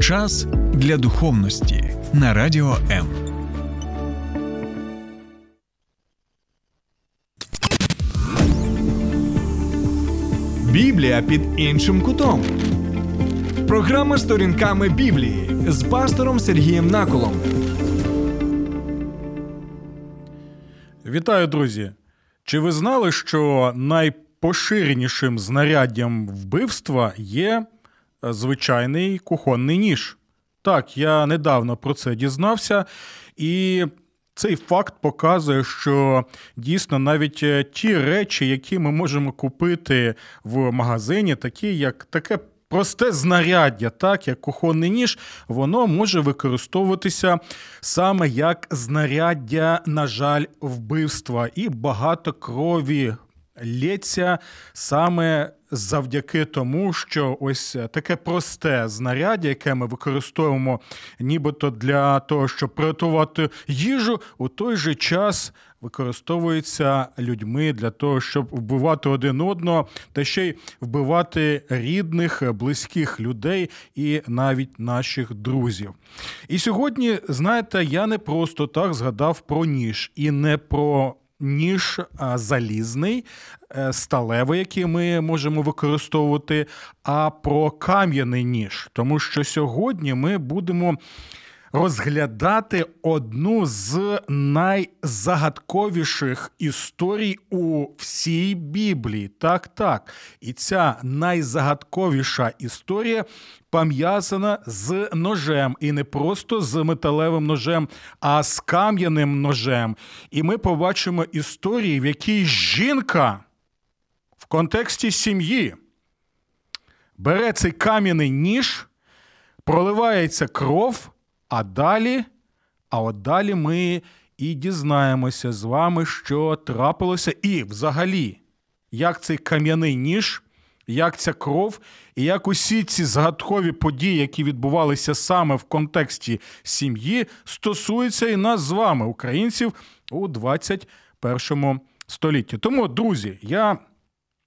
Час для духовності на радіо М. Біблія під іншим кутом. Програма сторінками Біблії з пастором Сергієм Наколом. Вітаю, друзі! Чи ви знали, що найпоширенішим знаряддям вбивства є е, звичайний кухонний ніж? Так, я недавно про це дізнався, і цей факт показує, що дійсно навіть е, ті речі, які ми можемо купити в магазині, такі як таке. Просте знаряддя, так як кухонний ніж, воно може використовуватися саме як знаряддя, на жаль, вбивства, і багато крові лється саме завдяки тому, що ось таке просте знаряддя, яке ми використовуємо нібито для того, щоб приготувати їжу, у той же час використовується людьми для того, щоб вбивати один одного, та ще й вбивати рідних, близьких людей і навіть наших друзів. І сьогодні, знаєте, я не просто так згадав про ніж і не про ніж залізний, е, сталевий, який ми можемо використовувати, а про кам'яний ніж. Тому що сьогодні ми будемо. Розглядати одну з найзагадковіших історій у всій Біблії. Так, так. І ця найзагадковіша історія пов'язана з ножем, і не просто з металевим ножем, а з кам'яним ножем. І ми побачимо історії, в якій жінка в контексті сім'ї бере цей кам'яний ніж, проливається кров, а далі, а от далі ми і дізнаємося з вами, що трапилося, і взагалі, як цей кам'яний ніж як ця кров, і як усі ці згадкові події, які відбувалися саме в контексті сім'ї, стосуються і нас з вами, українців, у 21 столітті. Тому, друзі, я.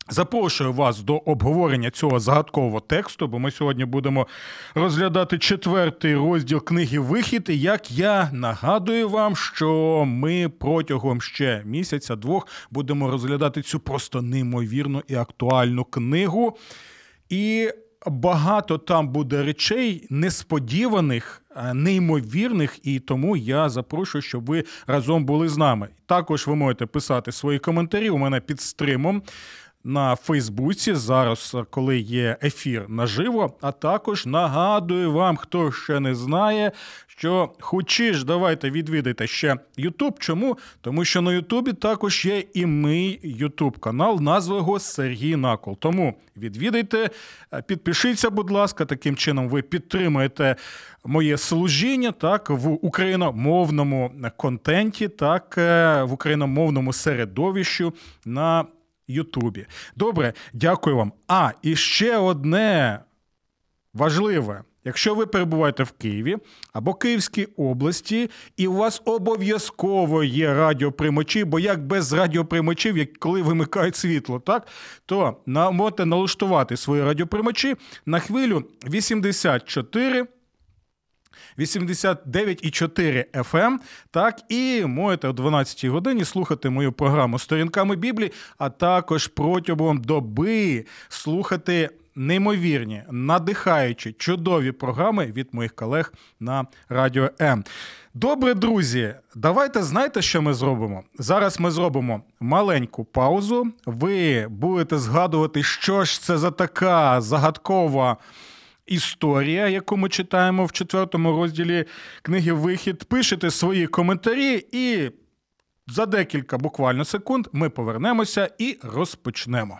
Запрошую вас до обговорення цього загадкового тексту, бо ми сьогодні будемо розглядати четвертий розділ книги Вихід. І як я нагадую вам, що ми протягом ще місяця-двох будемо розглядати цю просто неймовірну і актуальну книгу. І багато там буде речей несподіваних, неймовірних, і тому я запрошую, щоб ви разом були з нами. Також ви можете писати свої коментарі у мене під стримом на Фейсбуці зараз, коли є ефір наживо. А також нагадую вам, хто ще не знає, що хочеш, давайте відвідайте ще Ютуб. Чому? Тому що на Ютубі також є і мій Ютуб канал, назва його Сергій Накол. Тому відвідайте, підпишіться, будь ласка, таким чином ви підтримуєте моє служіння так в україномовному контенті, так е, в україномовному середовищу на Ютубі. Добре, дякую вам. А і ще одне важливе. Якщо ви перебуваєте в Києві або Київській області, і у вас обов'язково є радіоприймачі, бо як без радіоприймачів, як коли вимикають світло, так то можете налаштувати свої радіоприймачі на хвилю 84 89,4 FM. Так, і можете о 12-й годині слухати мою програму Сторінками Біблії, а також протягом доби слухати. Неймовірні, надихаючі, чудові програми від моїх колег на Радіо М. Добре, друзі, давайте знаєте, що ми зробимо? Зараз ми зробимо маленьку паузу. Ви будете згадувати, що ж це за така загадкова історія, яку ми читаємо в четвертому розділі книги Вихід. Пишете свої коментарі, і за декілька буквально секунд ми повернемося і розпочнемо.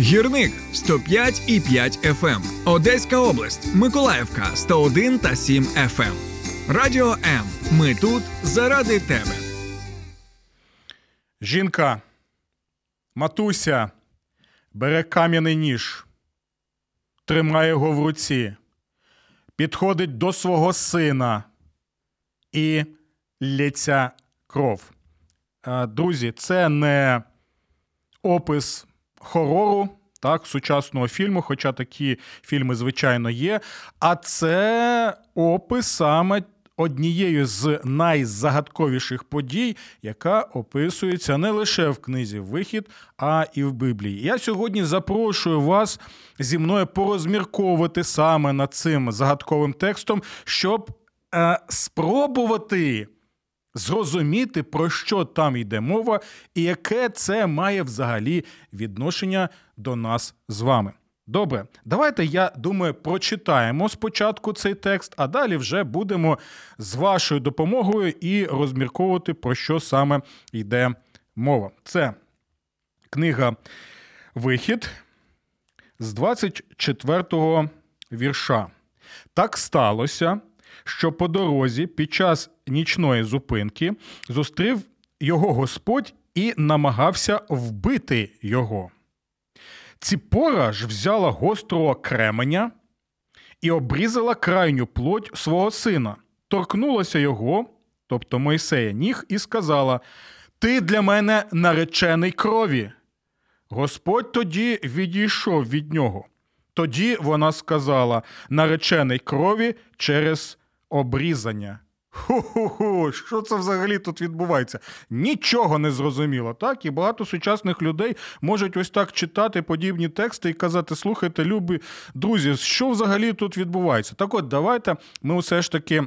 Гірник 105 і 5 FM. Одеська область, Миколаївка 101 та 7 FM. Радіо М. Ми тут заради тебе. Жінка, матуся, бере кам'яний ніж, тримає його в руці, підходить до свого сина і лється кров. Е, Друзі, це не опис хорору, так, сучасного фільму, хоча такі фільми, звичайно, є. А це опис саме однією з найзагадковіших подій, яка описується не лише в книзі Вихід, а і в Біблії. Я сьогодні запрошую вас зі мною порозмірковувати саме над цим загадковим текстом, щоб е, спробувати зрозуміти, про що там йде мова, і яке це має взагалі відношення до нас з вами. Добре, давайте я думаю, прочитаємо спочатку цей текст, а далі вже будемо з вашою допомогою і розмірковувати, про що саме йде мова. Це книга Вихід з 24 вірша. Так сталося, що по дорозі під час нічної зупинки зустрів його Господь і намагався вбити його. Ціпора ж взяла гострого кременя і обрізала крайню плоть свого сина, торкнулася його, тобто Мойсея, ніг, і сказала: Ти для мене наречений крові. Господь тоді відійшов від нього. Тоді вона сказала: наречений крові через обрізання. Ху-ху-ху, що це взагалі тут відбувається? Нічого не зрозуміло, так? І багато сучасних людей можуть ось так читати подібні тексти і казати: слухайте, любі друзі, що взагалі тут відбувається? Так от, давайте ми все ж таки.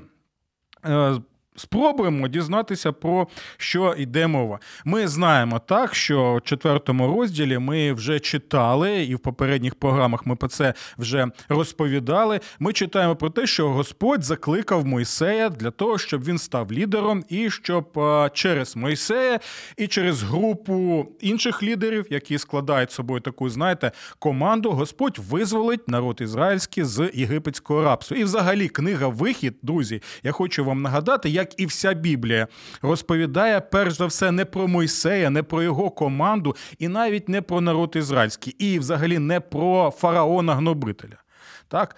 Спробуємо дізнатися про що йде мова. Ми знаємо так, що в четвертому розділі ми вже читали, і в попередніх програмах ми про це вже розповідали. Ми читаємо про те, що Господь закликав Мойсея для того, щоб він став лідером, і щоб через Мойсея і через групу інших лідерів, які складають собою таку, знаєте, команду, Господь визволить народ ізраїльський з єгипетського рабства. І, взагалі, книга Вихід, друзі, я хочу вам нагадати, як і вся Біблія, розповідає перш за все не про Мойсея, не про його команду, і навіть не про народ ізраїльський, і взагалі не про фараона гнобителя. Так,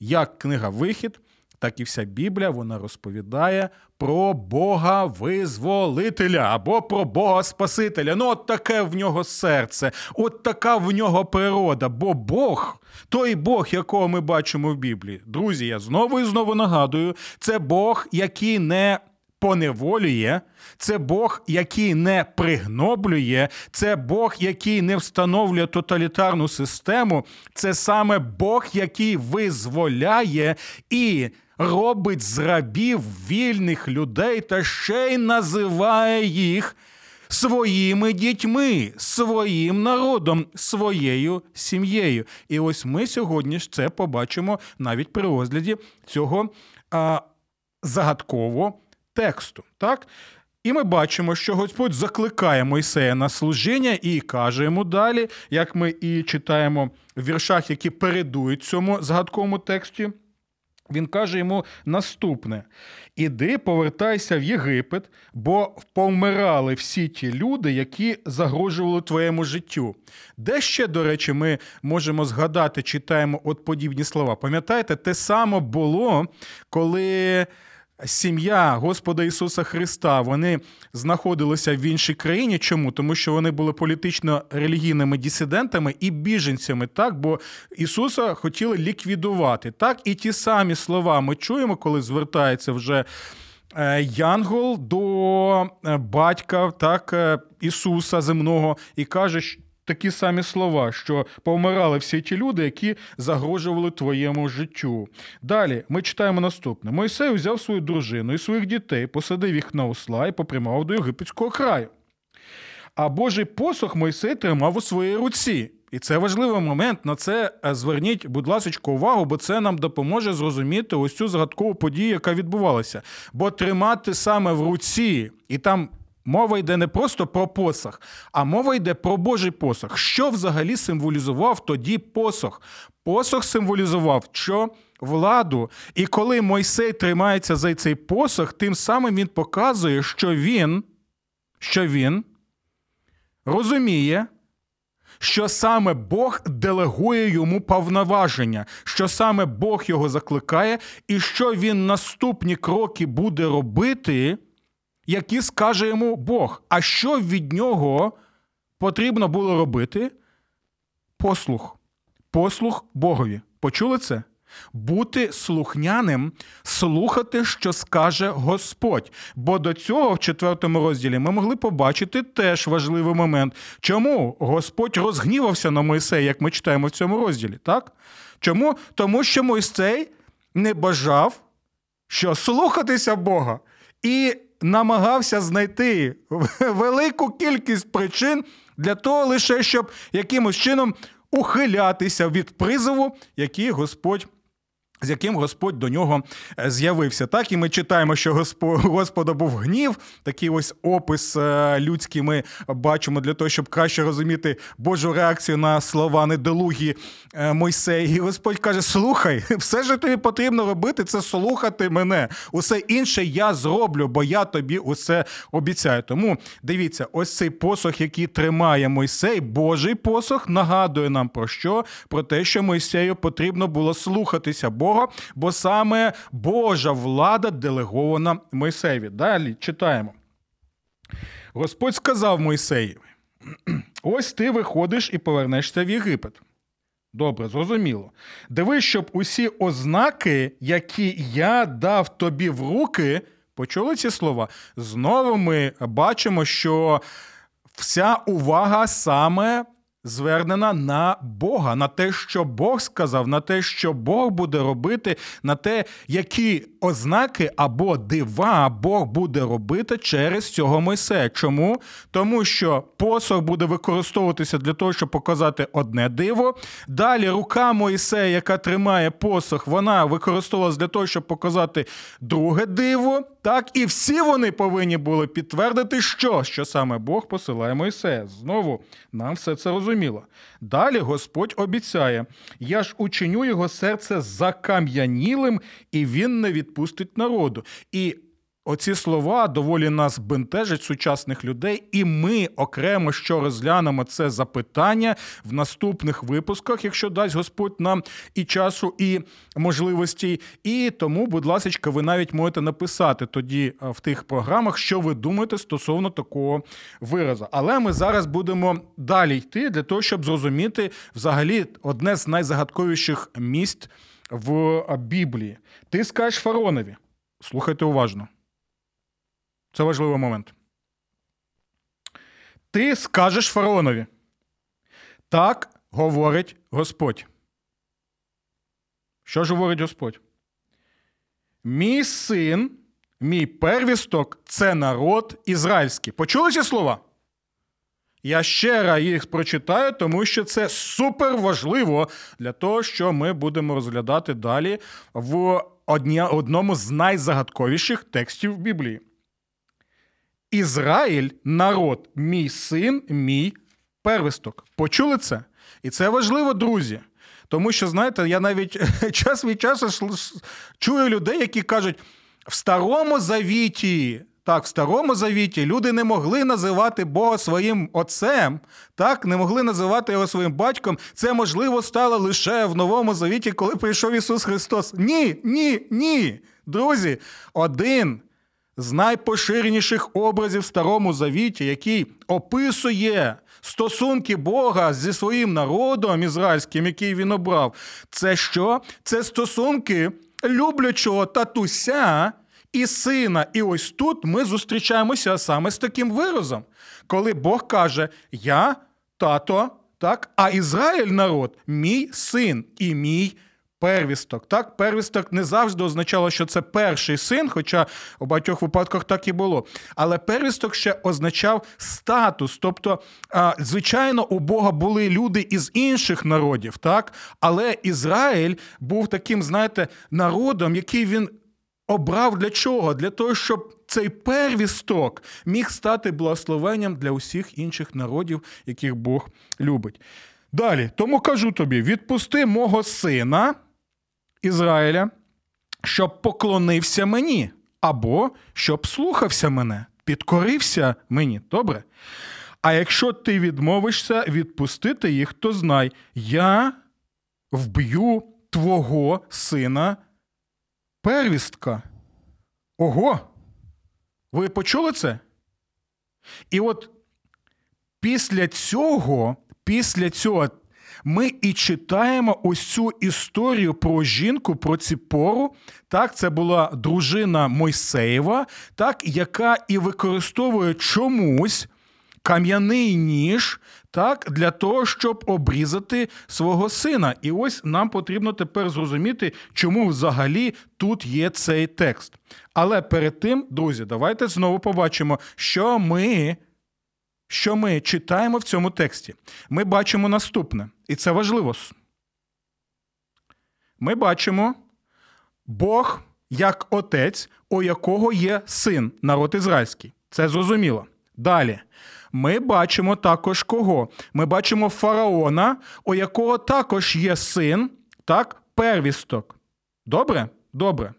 як книга Вихід, так і вся Біблія вона розповідає про Бога визволителя або про Бога Спасителя. Ну, от таке в нього серце, от така в нього природа. Бо Бог, той Бог, якого ми бачимо в Біблії. Друзі, я знову і знову нагадую, це Бог, який не поневолює, це Бог, який не пригноблює, це Бог, який не встановлює тоталітарну систему, це саме Бог, який визволяє і робить з рабів вільних людей та ще й називає їх. Своїми дітьми, своїм народом, своєю сім'єю. І ось ми сьогодні ж це побачимо навіть при розгляді цього а, загадкового тексту. Так? І ми бачимо, що Господь закликає Мойсея на служіння і каже йому далі, як ми і читаємо в віршах, які передують цьому загадковому тексті. Він каже йому наступне: іди, повертайся в Єгипет, бо повмирали всі ті люди, які загрожували твоєму життю. Де ще, до речі, ми можемо згадати, читаємо от подібні слова. Пам'ятаєте, те саме було, коли сім'я Господа Ісуса Христа вони знаходилися в іншій країні. Чому? Тому що вони були політично-релігійними дисидентами і біженцями, так бо Ісуса хотіли ліквідувати. Так, і ті самі слова ми чуємо, коли звертається вже. Е, Янгол до е, батька так е, Ісуса земного і каже, такі самі слова, що повмирали всі ті люди, які загрожували твоєму життю. Далі ми читаємо наступне: Мойсей взяв свою дружину і своїх дітей, посадив їх на осла і попрямував до єгипетського краю. А Божий посох Мойсей тримав у своїй руці. І це важливий момент. На це е, зверніть, будь ласка, увагу, бо це нам допоможе зрозуміти ось цю загадкову подію, яка відбувалася. Бо тримати саме в руці, і там Мова йде не просто про посох, а мова йде про Божий посох. Що взагалі символізував тоді посох? Посох символізував що? Владу. І коли Мойсей тримається за цей посох, тим самим він показує, що він, що він розуміє, що саме Бог делегує йому повноваження, що саме Бог його закликає, і що він наступні кроки буде робити, які скаже йому Бог. А що від нього потрібно було робити? Послух. Послух Богові. Почули це? бути слухняним, слухати, що скаже Господь. Бо до цього в четвертому розділі ми могли побачити теж важливий момент. Чому Господь розгнівався на Мойсея, як ми читаємо в цьому розділі? так? Чому? Тому що Мойсей не бажав що слухатися Бога і намагався знайти велику кількість причин для того лише, щоб якимось чином ухилятися від призову, який Господь з яким Господь до нього е, з'явився. Так, і ми читаємо, що Господа був гнів. Такий ось опис е, людський ми бачимо для того, щоб краще розуміти Божу реакцію на слова недолугі е, Мойсея. І Господь каже: Слухай, все що тобі потрібно робити, це слухати мене. Усе інше я зроблю, бо я тобі усе обіцяю. Тому дивіться, ось цей посох, який тримає Мойсей, Божий посох, нагадує нам про що? Про те, що Мойсею потрібно було слухатися Бога. Бога, бо саме Божа влада делегована Мойсеєві. Далі читаємо. Господь сказав Мойсеєві: ось ти виходиш і повернешся в Єгипет. Добре, зрозуміло. Дивись, щоб усі ознаки, які я дав тобі в руки, почули ці слова? Знову ми бачимо, що вся увага саме звернена на Бога, на те, що Бог сказав, на те, що Бог буде робити, на те, які ознаки або дива Бог буде робити через цього Мойсея. Чому? Тому що посох буде використовуватися для того, щоб показати одне диво. Далі рука Мойсея, яка тримає посох, вона використовувалася для того, щоб показати друге диво. Так, і всі вони повинні були підтвердити, що що саме Бог посилає Мойсея. Знову нам все це розуміло. Далі Господь обіцяє: я ж учиню його серце закам'янілим, і він не відпустить народу. І Оці слова доволі нас бентежать сучасних людей, і ми окремо що розглянемо це запитання в наступних випусках, якщо дасть Господь нам і часу, і можливості. І тому, будь ласка, ви навіть можете написати тоді в тих програмах, що ви думаєте стосовно такого виразу. Але ми зараз будемо далі йти для того, щоб зрозуміти взагалі одне з найзагадковіших місць в Біблії. Ти скажеш фаронові. Слухайте уважно. Це важливий момент. Ти скажеш фараонові. Так говорить Господь. Що ж говорить Господь? Мій син, мій первісток це народ ізраїльський. Почули ці слова? Я ще раз їх прочитаю, тому що це супер важливо для того, що ми будемо розглядати далі в одному з найзагадковіших текстів Біблії. Ізраїль, народ, мій син, мій первисток. Почули це? І це важливо, друзі. Тому що, знаєте, я навіть час від часу чую людей, які кажуть, в старому завіті. Так, в старому завіті люди не могли називати Бога своїм отцем, так, не могли називати його своїм батьком. Це можливо стало лише в новому завіті, коли прийшов Ісус Христос. Ні, ні, ні. Друзі, один з найпоширеніших образів Старому Завіті, який описує стосунки Бога зі своїм народом ізраїльським, який він обрав. Це що? Це стосунки люблячого татуся і сина. І ось тут ми зустрічаємося саме з таким виразом, коли Бог каже: Я тато, так, а Ізраїль народ мій син і мій первісток. Так, первісток не завжди означало, що це перший син, хоча у багатьох випадках так і було. Але первісток ще означав статус. Тобто, звичайно, у Бога були люди із інших народів, так, але Ізраїль був таким, знаєте, народом, який він обрав для чого? Для того, щоб цей первісток міг стати благословенням для усіх інших народів, яких Бог любить. Далі, тому кажу тобі: відпусти мого сина Ізраїля, щоб поклонився мені, або щоб слухався мене, підкорився мені. Добре? А якщо ти відмовишся відпустити їх, то знай, я вб'ю твого сина первістка. Ого! Ви почули це? І от після цього, після цього, ми і читаємо ось цю історію про жінку, про Ціпору. Так, це була дружина Мойсеєва, так, яка і використовує чомусь кам'яний ніж так, для того, щоб обрізати свого сина. І ось нам потрібно тепер зрозуміти, чому взагалі тут є цей текст. Але перед тим, друзі, давайте знову побачимо, що ми. Що ми читаємо в цьому тексті? Ми бачимо наступне, і це важливо. Ми бачимо Бог як отець, у якого є син, народ ізраїльський. Це зрозуміло. Далі ми бачимо також кого? Ми бачимо фараона, у якого також є син, так, первісток. Добре? Добре.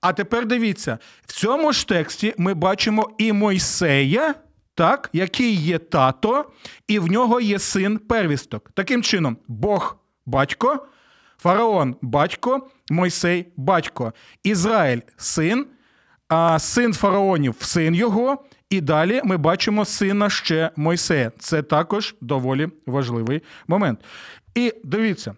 А тепер дивіться, в цьому ж тексті ми бачимо і Мойсея, так, який є тато, і в нього є син первісток. Таким чином, Бог батько, фараон батько, Мойсей батько, Ізраїль син, а син фараонів син його, і далі ми бачимо сина ще Мойсея. Це також доволі важливий момент. І дивіться.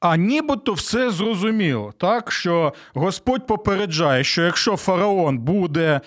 А нібито все зрозуміло, так що Господь попереджає, що якщо фараон буде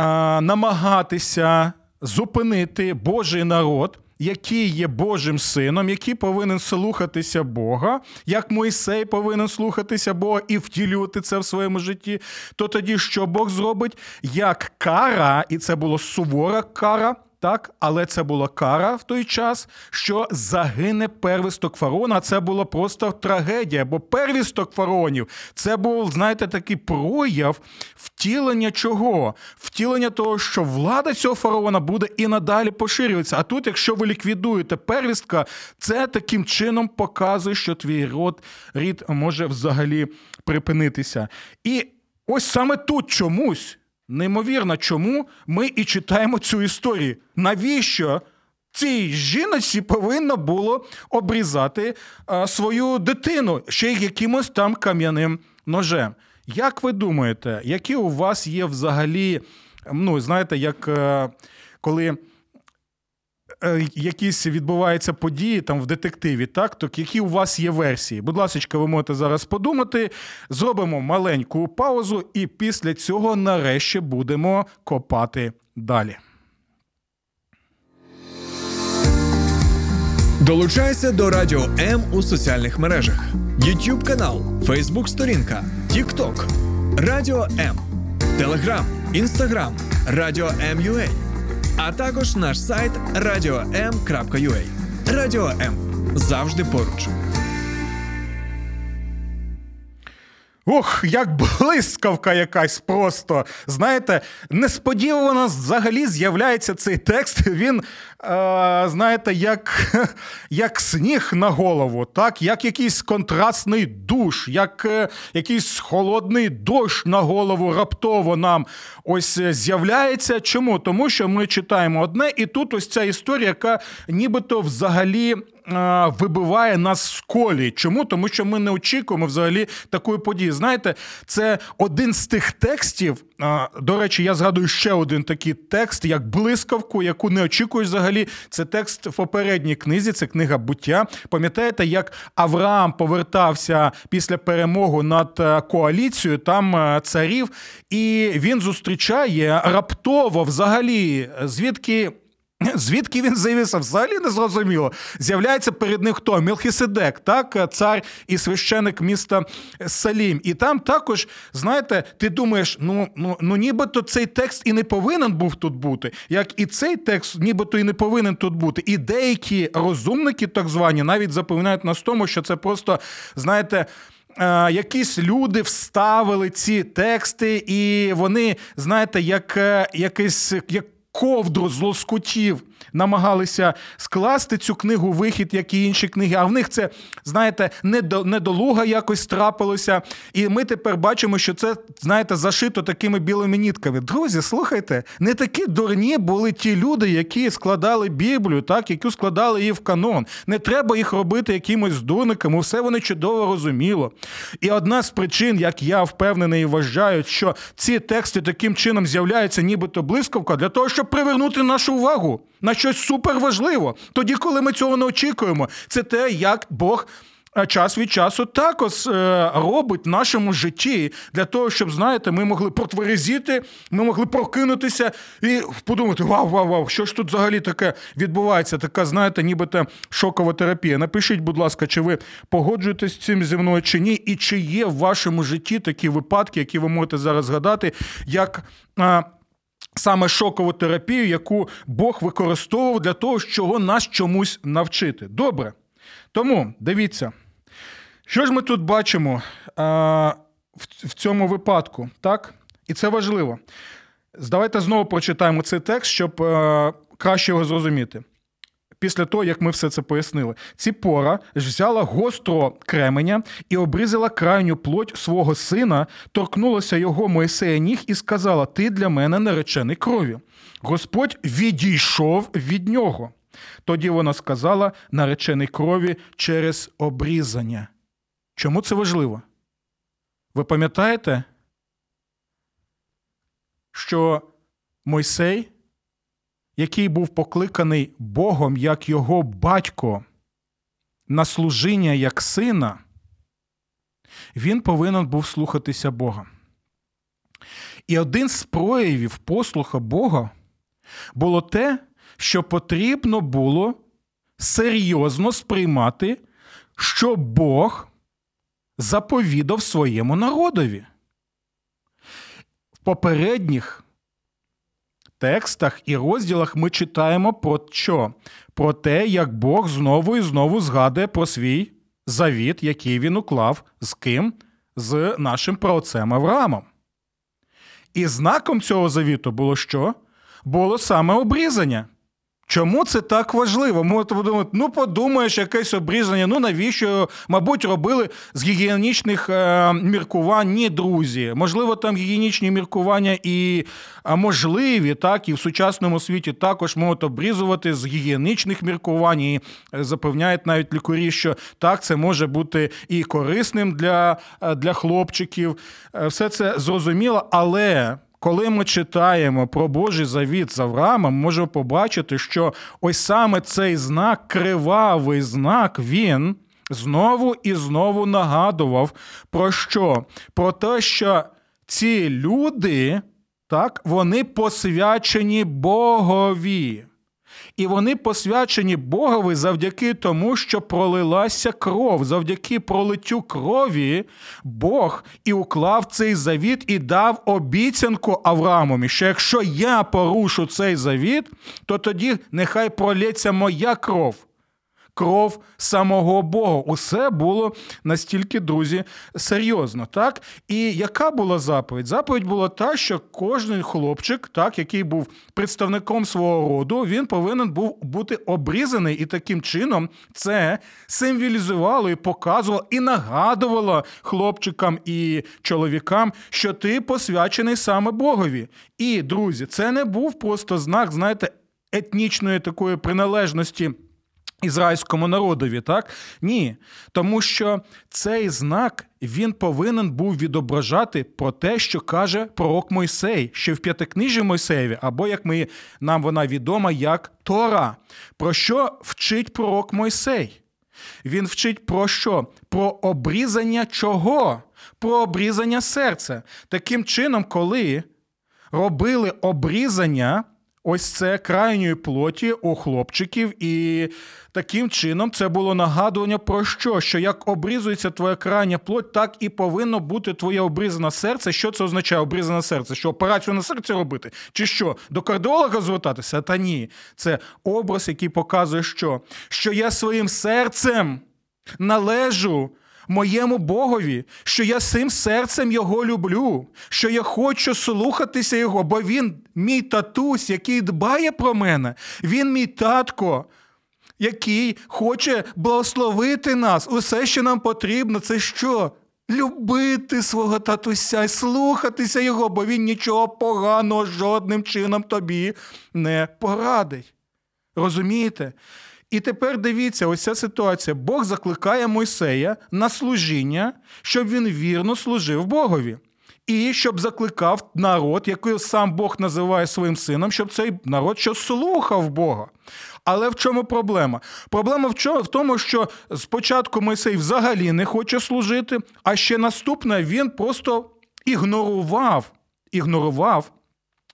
а, намагатися зупинити Божий народ, який є Божим сином, який повинен слухатися Бога, як Мойсей повинен слухатися Бога і втілювати це в своєму житті, то тоді що Бог зробить? Як кара, і це була сувора кара так, але це була кара в той час, що загине первісток фараона. Це була просто трагедія, бо первісток фараонів це був, знаєте, такий прояв втілення чого? Втілення того, що влада цього фараона буде і надалі поширюватися. А тут, якщо ви ліквідуєте первістка, це таким чином показує, що твій род рід може взагалі припинитися. І ось саме тут чомусь. Неймовірно, чому ми і читаємо цю історію. Навіщо цій жіночці повинно було обрізати а, свою дитину ще й якимось там кам'яним ножем? Як ви думаєте, які у вас є взагалі, ну, знаєте, як е, коли Е, якісь відбуваються події там в детективі, так то які у вас є версії? Будь ласка, ви можете зараз подумати. Зробимо маленьку паузу, і після цього нарешті будемо копати далі. Долучайся до Радіо М у соціальних мережах: YouTube канал, Facebook сторінка, TikTok, Радіо М, Телеграм, Інстаграм, Радіо М.Ua а також наш сайт radio.m.ua. Радіо М завжди поруч. Ох, як блискавка якась просто. Знаєте, несподівано взагалі з'являється цей текст. Він, знаєте, як як сніг на голову, так, як якийсь контрастний душ, як е, якийсь холодний дощ на голову раптово нам ось з'являється. Чому? Тому що ми читаємо одне, і тут ось ця історія, яка нібито взагалі вибиває нас з колі. Чому? Тому що ми не очікуємо взагалі такої події. Знаєте, це один з тих текстів. До речі, я згадую ще один такий текст, як блискавку, яку не очікуєш взагалі. Це текст в попередній книзі, це книга буття. Пам'ятаєте, як Авраам повертався після перемоги над е, коаліцією там е, царів, і він зустрічає раптово взагалі, звідки. Звідки він з'явився, взагалі не зрозуміло. З'являється перед ним хто? Мілхіседек, так, цар і священик міста Салім. І там також, знаєте, ти думаєш, ну ну, ну нібито цей текст і не повинен був тут бути, як і цей текст, нібито і не повинен тут бути. І деякі розумники, так звані, навіть запевняють нас тому, що це просто, знаєте. е, якісь люди вставили ці тексти, і вони, знаєте, як е, якийсь як ковдру з лоскутів намагалися скласти цю книгу вихід, як і інші книги. А в них це, знаєте, недолуга якось трапилося. І ми тепер бачимо, що це, знаєте, зашито такими білими нітками. Друзі, слухайте, не такі дурні були ті люди, які складали Біблію, так, які складали її в канон. Не треба їх робити якимось дурниками, все вони чудово розуміло. І одна з причин, як я впевнений і вважаю, що ці тексти таким чином з'являються, нібито блискавка, для того, щоб привернути нашу увагу на щось суперважливо. Тоді, коли ми цього не очікуємо, це те, як Бог. Е, час від часу також е, робить в нашому житті для того, щоб, знаєте, ми могли протверезіти, ми могли прокинутися і подумати: вау, вау, вау, що ж тут взагалі таке відбувається? Така, знаєте, нібито шокова терапія. Напишіть, будь ласка, чи ви погоджуєтесь з цим зі мною чи ні, і чи є в вашому житті такі випадки, які ви можете зараз згадати, як. Е, саме шокову терапію, яку Бог використовував для того, щоб нас чомусь навчити. Добре. Тому дивіться, що ж ми тут бачимо а, в, цьому випадку, так? І це важливо. Давайте знову прочитаємо цей текст, щоб а, краще його зрозуміти після того, як ми все це пояснили. Ціпора ж взяла гостро кременя і обрізала крайню плоть свого сина, торкнулася його Моїсея ніг і сказала: Ти для мене наречений крові. Господь відійшов від нього. Тоді вона сказала наречений крові через обрізання. Чому це важливо? Ви пам'ятаєте, що Мойсей який був покликаний Богом як його батько на служіння як сина, він повинен був слухатися Бога. І один з проявів послуха Бога було те, що потрібно було серйозно сприймати, що Бог заповідав своєму народові. В попередніх текстах і розділах ми читаємо про що? Про те, як Бог знову і знову згадує про свій завіт, який він уклав з ким? З нашим праотцем Авраамом. І знаком цього завіту було що? Було саме обрізання. Чому це так важливо? Можете подумати, ну подумаєш, якесь обрізання, ну навіщо, мабуть, робили з гігієнічних е, міркувань ні, друзі. Можливо, там гігієнічні міркування і можливі, так, і в сучасному світі також можуть обрізувати з гігієнічних міркувань. І е, запевняють навіть лікарі, що так, це може бути і корисним для, е, для хлопчиків. Е, все це зрозуміло, але. Коли ми читаємо про Божий завіт з Авраамом, можемо побачити, що ось саме цей знак, кривавий знак, він знову і знову нагадував про що? Про те, що ці люди, так, вони посвячені Богові. І вони посвячені Богові завдяки тому, що пролилася кров. Завдяки пролиттю крові Бог і уклав цей завіт і дав обіцянку Авраамові, що якщо я порушу цей завіт, то тоді нехай пролється моя кров кров самого Бога. Усе було настільки, друзі, серйозно. так? І яка була заповідь? Заповідь була та, що кожен хлопчик, так, який був представником свого роду, він повинен був бути обрізаний, і таким чином це символізувало і показувало, і нагадувало хлопчикам і чоловікам, що ти посвячений саме Богові. І, друзі, це не був просто знак, знаєте, етнічної такої приналежності. Ізраїльському народові, так? Ні. Тому що цей знак він повинен був відображати про те, що каже пророк Мойсей, що в п'ятикнижі Мойсеєві, або як ми, нам вона відома, як Тора. Про що вчить пророк Мойсей? Він вчить про що? Про обрізання чого? Про обрізання серця. Таким чином, коли робили обрізання. Ось це крайньої плоті у хлопчиків, і таким чином це було нагадування про що? Що як обрізується твоя крайня плоть, так і повинно бути твоє обрізане серце. Що це означає обрізане серце? Що операцію на серці робити? Чи що? До кардіолога звертатися? Та ні. Це образ, який показує, що? Що я своїм серцем належу моєму Богові, що я цим серцем його люблю, що я хочу слухатися його, бо він мій татусь, який дбає про мене, він мій татко. Який хоче благословити нас, усе, що нам потрібно, це що? Любити свого татуся і слухатися його, бо він нічого поганого жодним чином тобі не порадить. Розумієте? І тепер дивіться, ось ця ситуація. Бог закликає Мойсея на служіння, щоб він вірно служив Богові. І щоб закликав народ, який сам Бог називає своїм сином, щоб цей народ що слухав Бога. Але в чому проблема? Проблема в чому? в тому, що спочатку Мойсей взагалі не хоче служити, а ще наступне він просто ігнорував, ігнорував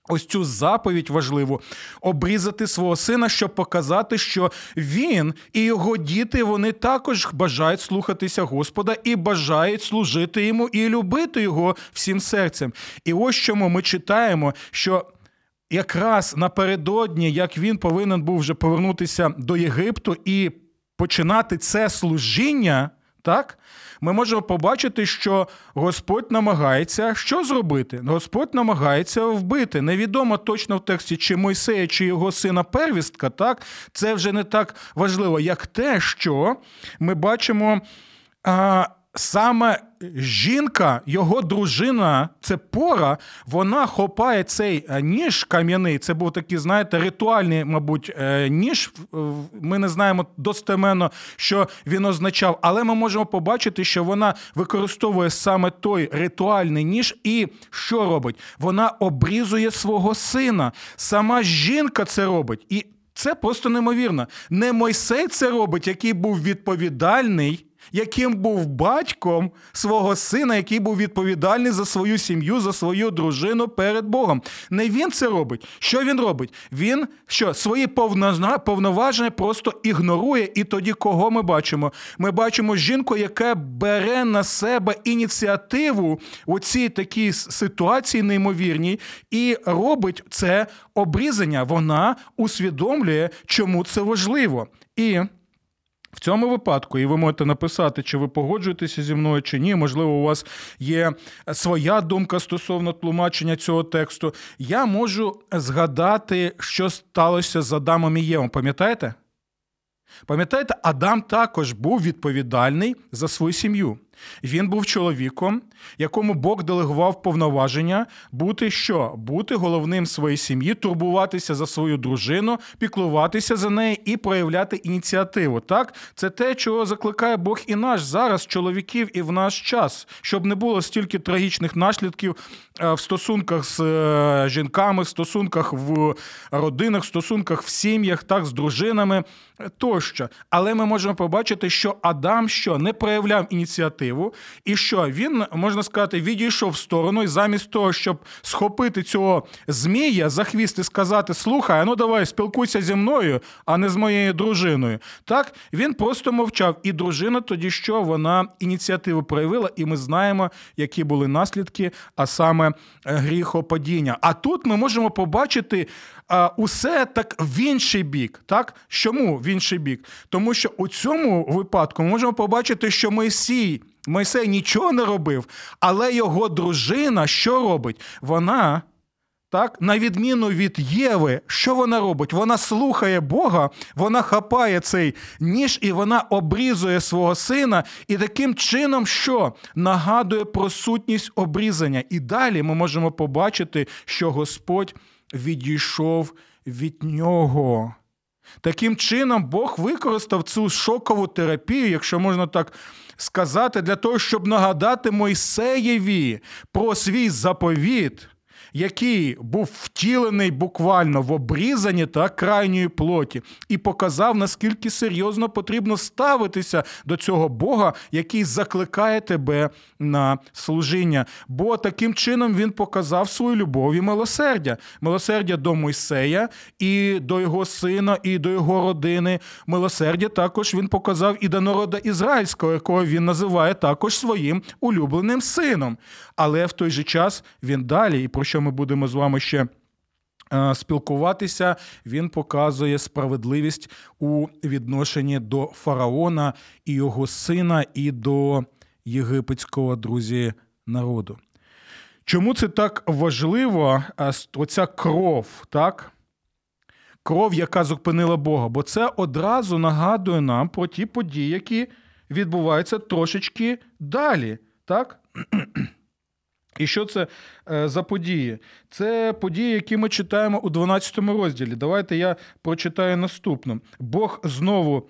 Ось цю заповідь важливу обрізати свого сина, щоб показати, що він і його діти вони також бажають слухатися Господа і бажають служити йому і любити його всім серцем. І ось чому ми читаємо, що якраз напередодні, як він повинен був вже повернутися до Єгипту і починати це служіння, так? Ми можемо побачити, що Господь намагається що зробити? Господь намагається вбити. Невідомо точно в тексті, чи Мойсея, чи його сина первістка, так? Це вже не так важливо, як те, що ми бачимо. А, Саме жінка, його дружина, це пора, вона хопає цей е, ніж кам'яний. Це був такий, знаєте, ритуальний, мабуть, е, ніж. Ми не знаємо достеменно, що він означав, але ми можемо побачити, що вона використовує саме той ритуальний ніж, і що робить? Вона обрізує свого сина. Сама жінка це робить. І це просто неймовірно. Не Мойсей це робить, який був відповідальний яким був батьком свого сина, який був відповідальний за свою сім'ю, за свою дружину перед Богом. Не він це робить. Що він робить? Він що свої повноваження просто ігнорує. І тоді кого ми бачимо? Ми бачимо жінку, яка бере на себе ініціативу у цій такій ситуації неймовірній, і робить це обрізання. Вона усвідомлює, чому це важливо. І в цьому випадку, і ви можете написати, чи ви погоджуєтеся зі мною, чи ні. Можливо, у вас є своя думка стосовно тлумачення цього тексту. Я можу згадати, що сталося з Адамом і Євом. Пам'ятаєте? Пам'ятаєте, Адам також був відповідальний за свою сім'ю. Він був чоловіком, якому Бог делегував повноваження бути що? Бути головним своєї сім'ї, турбуватися за свою дружину, піклуватися за неї і проявляти ініціативу. Так, це те, чого закликає Бог і наш зараз, чоловіків, і в наш час, щоб не було стільки трагічних наслідків е, в стосунках з е, жінками, в стосунках в родинах, в стосунках в сім'ях, так з дружинами тощо. Але ми можемо побачити, що Адам що не проявляв ініціативу ініціативу, і що він можна сказати відійшов в сторону, і замість того, щоб схопити цього змія за хвіст і сказати: Слухай, ну давай спілкуйся зі мною, а не з моєю дружиною. Так він просто мовчав. І дружина тоді що вона ініціативу проявила, і ми знаємо, які були наслідки, а саме е, гріхопадіння. А тут ми можемо побачити а, усе так в інший бік. Так? Чому в інший бік? Тому що у цьому випадку ми можемо побачити, що Мойсій. Мойсей нічого не робив, але його дружина що робить? Вона, так, на відміну від Єви, що вона робить? Вона слухає Бога, вона хапає цей ніж і вона обрізує свого сина, і таким чином, що нагадує про сутність обрізання. І далі ми можемо побачити, що Господь відійшов від нього. Таким чином, Бог використав цю шокову терапію, якщо можна так сказати, для того, щоб нагадати Мойсеєві про свій заповіт який був втілений буквально в обрізанні та крайньої плоті, і показав, наскільки серйозно потрібно ставитися до цього Бога, який закликає тебе на служіння. Бо таким чином він показав свою любов і милосердя, милосердя до Мойсея і до його сина, і до його родини. Милосердя також він показав і до народу ізраїльського, якого він називає також своїм улюбленим сином. Але в той же час він далі, і про що ми будемо з вами ще е, спілкуватися, він показує справедливість у відношенні до фараона і його сина, і до єгипетського друзі народу. Чому це так важливо? Оця кров, так? Кров, яка зупинила Бога. Бо це одразу нагадує нам про ті події, які відбуваються трошечки далі. так? І що це е, за події? Це події, які ми читаємо у 12 розділі. Давайте я прочитаю наступну. Бог знову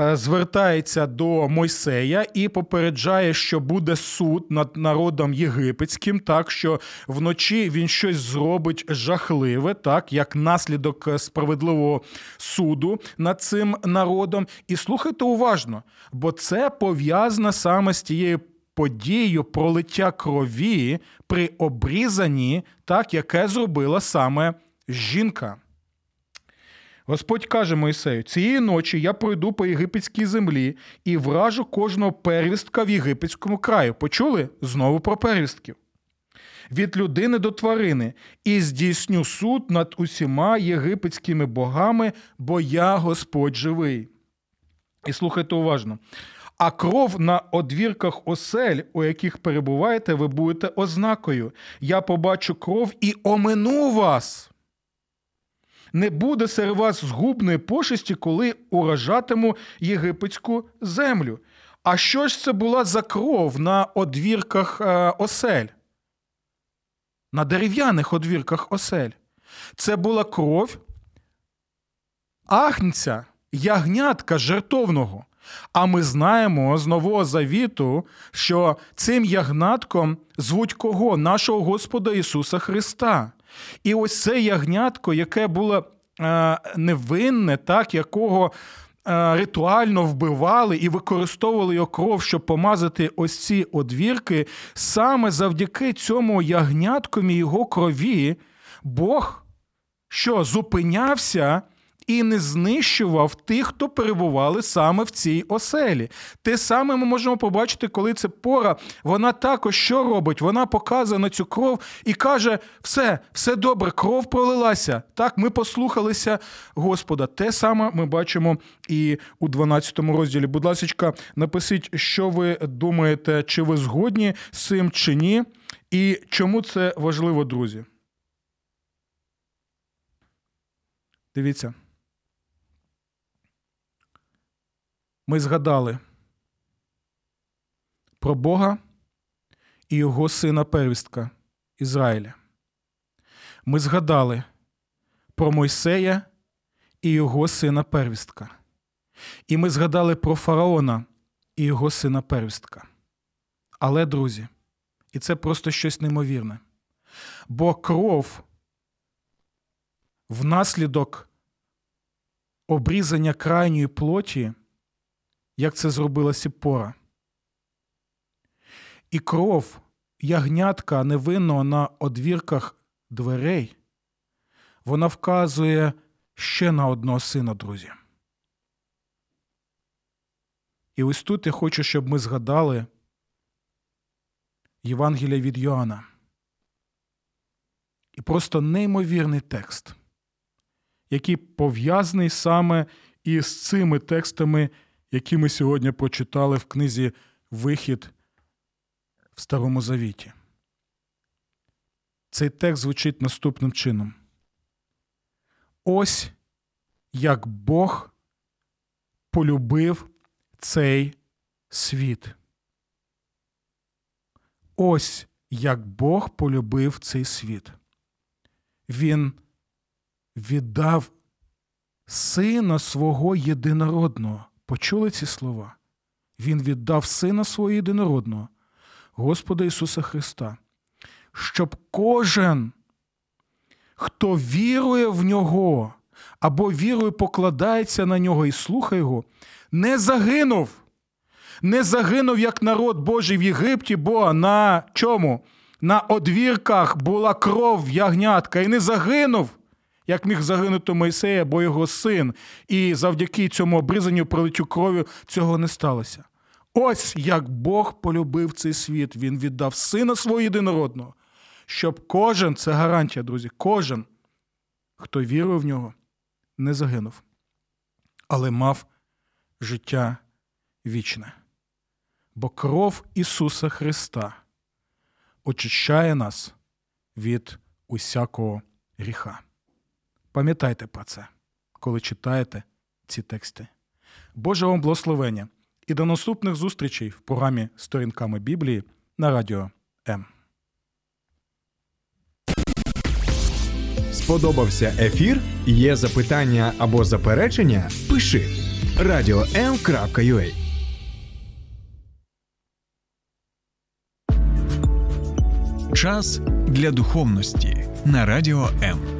Е, звертається до Мойсея і попереджає, що буде суд над народом єгипетським, так що вночі він щось зробить жахливе, так як наслідок справедливого суду над цим народом. І слухайте уважно, бо це пов'язано саме з тією. Подією пролиття крові при обрізанні, так яке зробила саме жінка. Господь каже Моїсею: цієї ночі я пройду по єгипетській землі і вражу кожного первістка в єгипетському краю. Почули знову про первістків? Від людини до тварини, і здійсню суд над усіма єгипетськими богами, бо я Господь живий. І слухайте уважно. А кров на одвірках осель, у яких перебуваєте, ви будете ознакою. Я побачу кров і омину вас не буде серед вас згубної пошесті, коли уражатиму єгипетську землю. А що ж це була за кров на одвірках е, осель? На дерев'яних одвірках осель? Це була кров агнця, ягнятка жертовного. А ми знаємо з Нового Завіту, що цим ягнатком звуть кого? Нашого Господа Ісуса Христа. І ось це ягнятко, яке було е, невинне, так, якого е, ритуально вбивали і використовували його кров, щоб помазати ось ці одвірки, саме завдяки цьому ягняткові його крові Бог що зупинявся і не знищував тих, хто перебували саме в цій оселі. Те саме ми можемо побачити, коли це пора, вона також що робить? Вона показує на цю кров і каже: все, все добре, кров пролилася. Так, ми послухалися Господа. Те саме ми бачимо і у 12 розділі. Будь ласка, напишіть, що ви думаєте, чи ви згодні з цим, чи ні, і чому це важливо, друзі. Дивіться. Ми згадали про Бога і Його сина первістка Ізраїля. Ми згадали про Мойсея і його сина первістка. І ми згадали про фараона і його сина первістка. Але, друзі, і це просто щось неймовірне. Бо кров внаслідок обрізання крайньої плоті як це зробила Сіпора. І кров ягнятка невинного на одвірках дверей, вона вказує ще на одного сина, друзі. І ось тут я хочу, щоб ми згадали Євангелія від Йоанна. І просто неймовірний текст, який пов'язаний саме із цими текстами які ми сьогодні прочитали в книзі Вихід в Старому Завіті. Цей текст звучить наступним чином. Ось як Бог полюбив цей світ. Ось як Бог полюбив цей світ. Він віддав сина свого єдинородного, почули ці слова. Він віддав Сина свого єдинородного, Господа Ісуса Христа, щоб кожен, хто вірує в Нього або вірою покладається на нього і слухає Його, не загинув. Не загинув як народ Божий в Єгипті, бо на чому? На одвірках була кров ягнятка, і не загинув, як міг загинути Мойсей або його син, і завдяки цьому обрізанню пролиттю крові цього не сталося. Ось як Бог полюбив цей світ, Він віддав сина свого єдинородного, щоб кожен, це гарантія, друзі, кожен, хто вірує в нього, не загинув, але мав життя вічне. Бо кров Ісуса Христа очищає нас від усякого гріха. Пам'ятайте про це, коли читаєте ці тексти. Боже вам благословення і до наступних зустрічей в програмі Сторінками Біблії на радіо М. Сподобався ефір? Є запитання або заперечення? Пиши radio.m.ua Час для духовності на радіо М.